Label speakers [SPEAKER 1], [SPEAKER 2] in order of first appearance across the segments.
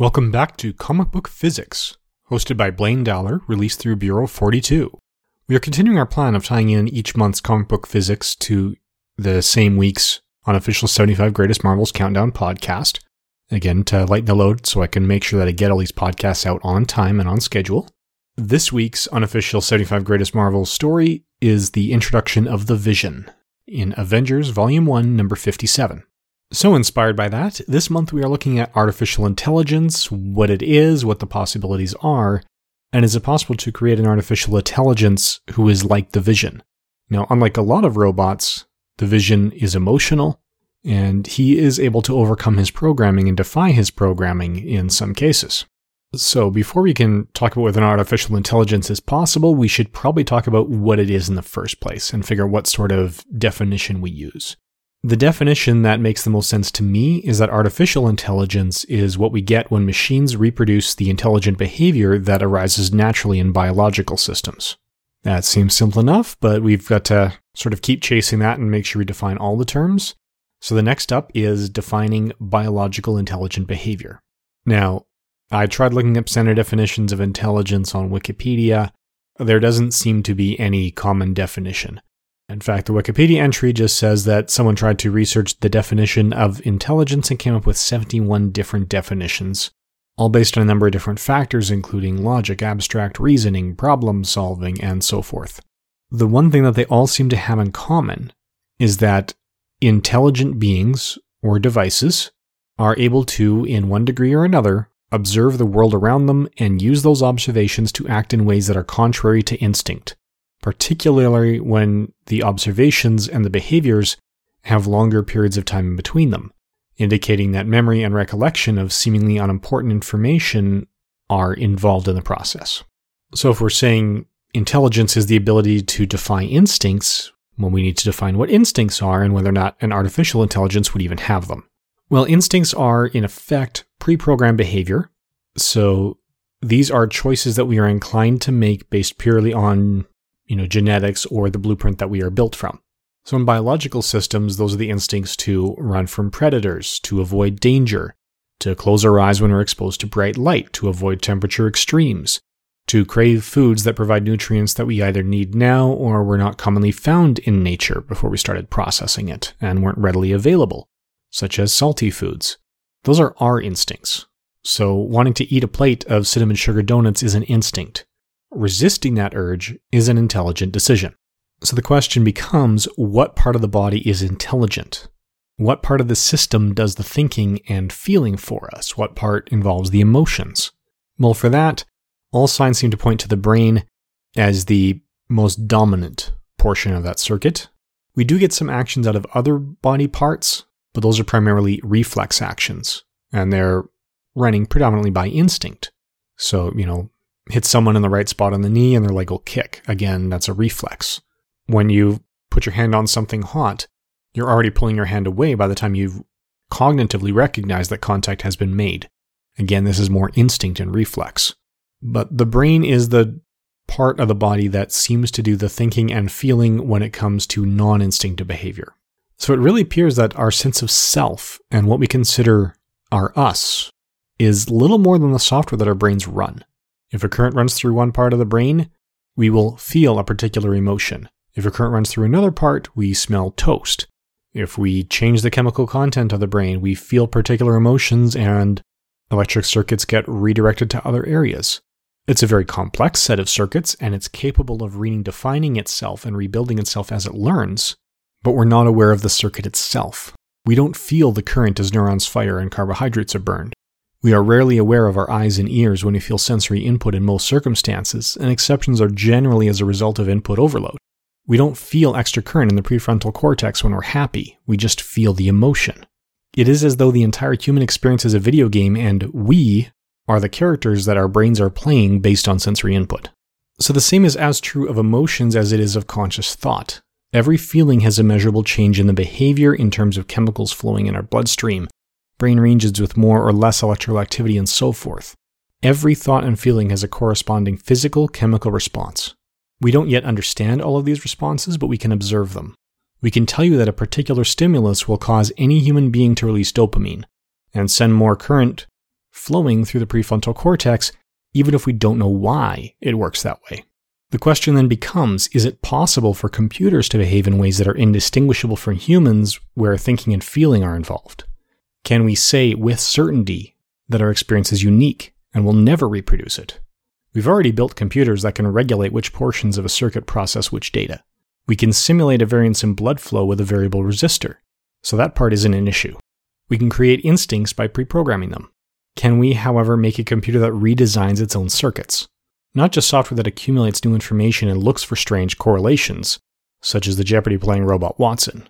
[SPEAKER 1] Welcome back to Comic Book Physics, hosted by Blaine Dowler, released through Bureau 42. We are continuing our plan of tying in each month's comic book physics to the same week's unofficial 75 Greatest Marvels Countdown podcast. Again, to lighten the load so I can make sure that I get all these podcasts out on time and on schedule. This week's unofficial 75 Greatest Marvels story is the introduction of the Vision in Avengers Volume 1, number 57. So, inspired by that, this month we are looking at artificial intelligence, what it is, what the possibilities are, and is it possible to create an artificial intelligence who is like the Vision? Now, unlike a lot of robots, the Vision is emotional, and he is able to overcome his programming and defy his programming in some cases. So, before we can talk about whether an artificial intelligence is possible, we should probably talk about what it is in the first place and figure out what sort of definition we use. The definition that makes the most sense to me is that artificial intelligence is what we get when machines reproduce the intelligent behavior that arises naturally in biological systems. That seems simple enough, but we've got to sort of keep chasing that and make sure we define all the terms. So the next up is defining biological intelligent behavior. Now, I tried looking up standard definitions of intelligence on Wikipedia. There doesn't seem to be any common definition. In fact, the Wikipedia entry just says that someone tried to research the definition of intelligence and came up with 71 different definitions, all based on a number of different factors, including logic, abstract reasoning, problem solving, and so forth. The one thing that they all seem to have in common is that intelligent beings or devices are able to, in one degree or another, observe the world around them and use those observations to act in ways that are contrary to instinct particularly when the observations and the behaviors have longer periods of time in between them, indicating that memory and recollection of seemingly unimportant information are involved in the process. So, if we're saying intelligence is the ability to defy instincts, well, we need to define what instincts are and whether or not an artificial intelligence would even have them. Well, instincts are, in effect, pre programmed behavior. So, these are choices that we are inclined to make based purely on you know, genetics or the blueprint that we are built from. So in biological systems, those are the instincts to run from predators, to avoid danger, to close our eyes when we're exposed to bright light, to avoid temperature extremes, to crave foods that provide nutrients that we either need now or were not commonly found in nature before we started processing it and weren't readily available, such as salty foods. Those are our instincts. So wanting to eat a plate of cinnamon sugar donuts is an instinct. Resisting that urge is an intelligent decision. So the question becomes what part of the body is intelligent? What part of the system does the thinking and feeling for us? What part involves the emotions? Well, for that, all signs seem to point to the brain as the most dominant portion of that circuit. We do get some actions out of other body parts, but those are primarily reflex actions, and they're running predominantly by instinct. So, you know, hit someone in the right spot on the knee and their leg will oh, kick. Again, that's a reflex. When you put your hand on something hot, you're already pulling your hand away by the time you've cognitively recognized that contact has been made. Again, this is more instinct and reflex. But the brain is the part of the body that seems to do the thinking and feeling when it comes to non instinctive behavior. So it really appears that our sense of self and what we consider our us is little more than the software that our brains run. If a current runs through one part of the brain, we will feel a particular emotion. If a current runs through another part, we smell toast. If we change the chemical content of the brain, we feel particular emotions and electric circuits get redirected to other areas. It's a very complex set of circuits and it's capable of redefining itself and rebuilding itself as it learns, but we're not aware of the circuit itself. We don't feel the current as neurons fire and carbohydrates are burned. We are rarely aware of our eyes and ears when we feel sensory input in most circumstances, and exceptions are generally as a result of input overload. We don't feel extra current in the prefrontal cortex when we're happy, we just feel the emotion. It is as though the entire human experience is a video game and we are the characters that our brains are playing based on sensory input. So the same is as true of emotions as it is of conscious thought. Every feeling has a measurable change in the behavior in terms of chemicals flowing in our bloodstream, brain regions with more or less electrical activity, and so forth. Every thought and feeling has a corresponding physical chemical response. We don't yet understand all of these responses, but we can observe them. We can tell you that a particular stimulus will cause any human being to release dopamine and send more current flowing through the prefrontal cortex, even if we don't know why it works that way. The question then becomes is it possible for computers to behave in ways that are indistinguishable from humans where thinking and feeling are involved? Can we say with certainty that our experience is unique and will never reproduce it? We've already built computers that can regulate which portions of a circuit process which data. We can simulate a variance in blood flow with a variable resistor, so that part isn't an issue. We can create instincts by pre programming them. Can we, however, make a computer that redesigns its own circuits? Not just software that accumulates new information and looks for strange correlations, such as the Jeopardy playing robot Watson.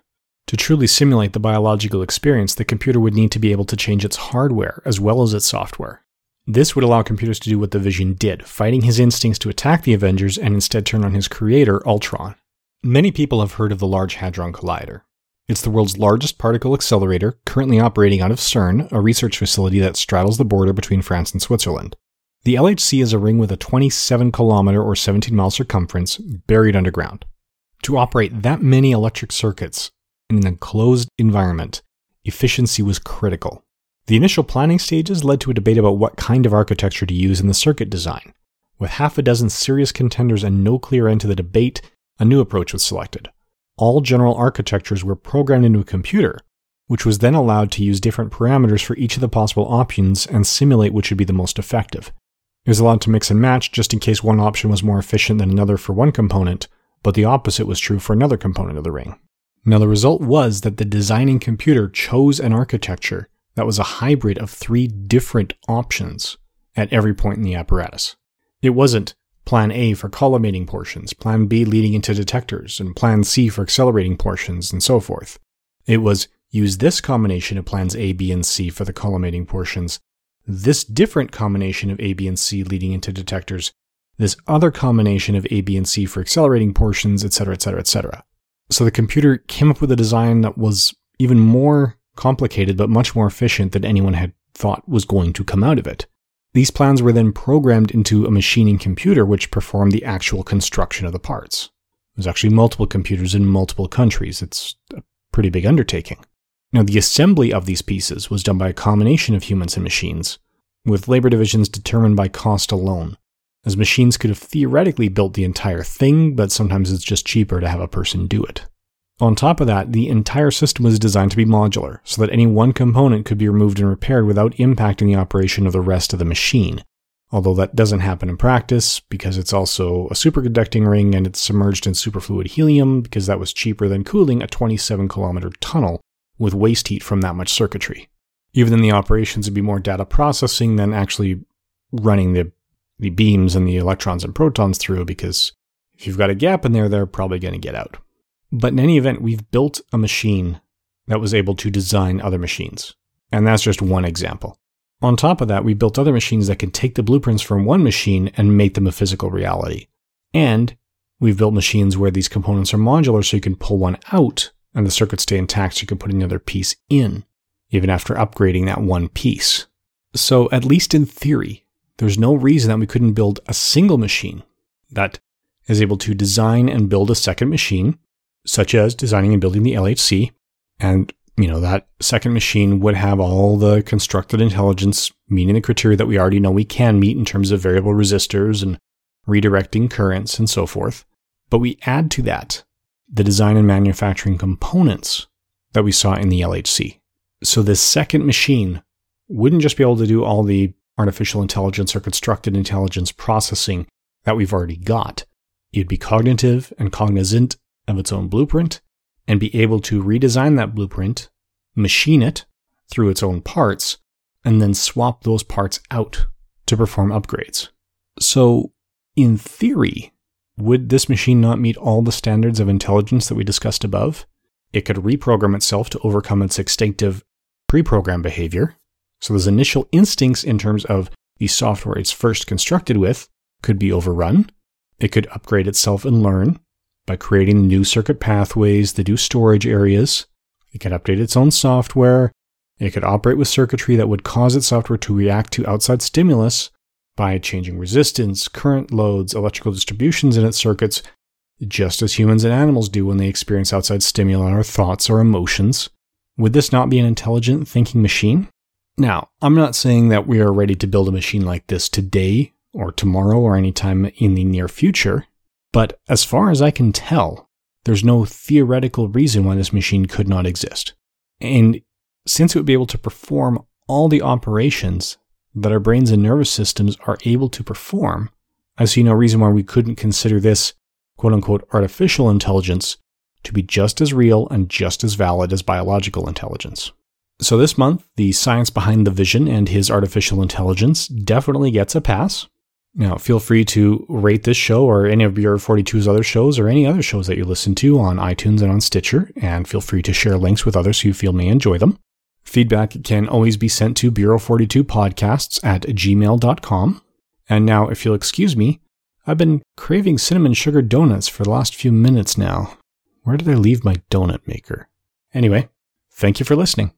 [SPEAKER 1] To truly simulate the biological experience, the computer would need to be able to change its hardware as well as its software. This would allow computers to do what the Vision did, fighting his instincts to attack the Avengers and instead turn on his creator, Ultron. Many people have heard of the Large Hadron Collider. It's the world's largest particle accelerator, currently operating out of CERN, a research facility that straddles the border between France and Switzerland. The LHC is a ring with a 27 kilometer or 17 mile circumference buried underground. To operate that many electric circuits in an enclosed environment, efficiency was critical. The initial planning stages led to a debate about what kind of architecture to use in the circuit design. With half a dozen serious contenders and no clear end to the debate, a new approach was selected. All general architectures were programmed into a computer, which was then allowed to use different parameters for each of the possible options and simulate which would be the most effective. It was allowed to mix and match just in case one option was more efficient than another for one component, but the opposite was true for another component of the ring. Now, the result was that the designing computer chose an architecture that was a hybrid of three different options at every point in the apparatus. It wasn't Plan A for collimating portions, Plan B leading into detectors, and Plan C for accelerating portions, and so forth. It was use this combination of plans A, B, and C for the collimating portions, this different combination of A, B, and C leading into detectors, this other combination of A, B, and C for accelerating portions, etc., etc., etc. So the computer came up with a design that was even more complicated but much more efficient than anyone had thought was going to come out of it. These plans were then programmed into a machining computer which performed the actual construction of the parts. There's actually multiple computers in multiple countries. It's a pretty big undertaking. Now, the assembly of these pieces was done by a combination of humans and machines, with labor divisions determined by cost alone, as machines could have theoretically built the entire thing, but sometimes it's just cheaper to have a person do it. On top of that, the entire system was designed to be modular, so that any one component could be removed and repaired without impacting the operation of the rest of the machine. Although that doesn't happen in practice, because it's also a superconducting ring and it's submerged in superfluid helium, because that was cheaper than cooling a 27 kilometer tunnel with waste heat from that much circuitry. Even then, the operations would be more data processing than actually running the, the beams and the electrons and protons through, because if you've got a gap in there, they're probably going to get out. But in any event, we've built a machine that was able to design other machines. And that's just one example. On top of that, we built other machines that can take the blueprints from one machine and make them a physical reality. And we've built machines where these components are modular so you can pull one out and the circuits stay intact so you can put another piece in, even after upgrading that one piece. So, at least in theory, there's no reason that we couldn't build a single machine that is able to design and build a second machine such as designing and building the LHC. And, you know, that second machine would have all the constructed intelligence meeting the criteria that we already know we can meet in terms of variable resistors and redirecting currents and so forth. But we add to that the design and manufacturing components that we saw in the LHC. So this second machine wouldn't just be able to do all the artificial intelligence or constructed intelligence processing that we've already got. It'd be cognitive and cognizant of its own blueprint and be able to redesign that blueprint, machine it through its own parts, and then swap those parts out to perform upgrades. So, in theory, would this machine not meet all the standards of intelligence that we discussed above? It could reprogram itself to overcome its instinctive pre programmed behavior. So, those initial instincts in terms of the software it's first constructed with could be overrun. It could upgrade itself and learn by creating new circuit pathways, the new storage areas. It could update its own software. It could operate with circuitry that would cause its software to react to outside stimulus by changing resistance, current loads, electrical distributions in its circuits, just as humans and animals do when they experience outside stimuli or thoughts or emotions. Would this not be an intelligent thinking machine? Now, I'm not saying that we are ready to build a machine like this today or tomorrow or anytime in the near future, but as far as I can tell, there's no theoretical reason why this machine could not exist. And since it would be able to perform all the operations that our brains and nervous systems are able to perform, I see no reason why we couldn't consider this quote unquote artificial intelligence to be just as real and just as valid as biological intelligence. So this month, the science behind the vision and his artificial intelligence definitely gets a pass. Now, feel free to rate this show or any of Bureau 42's other shows or any other shows that you listen to on iTunes and on Stitcher, and feel free to share links with others who feel may enjoy them. Feedback can always be sent to Bureau42podcasts at gmail.com. And now, if you'll excuse me, I've been craving cinnamon sugar donuts for the last few minutes now. Where did I leave my donut maker? Anyway, thank you for listening.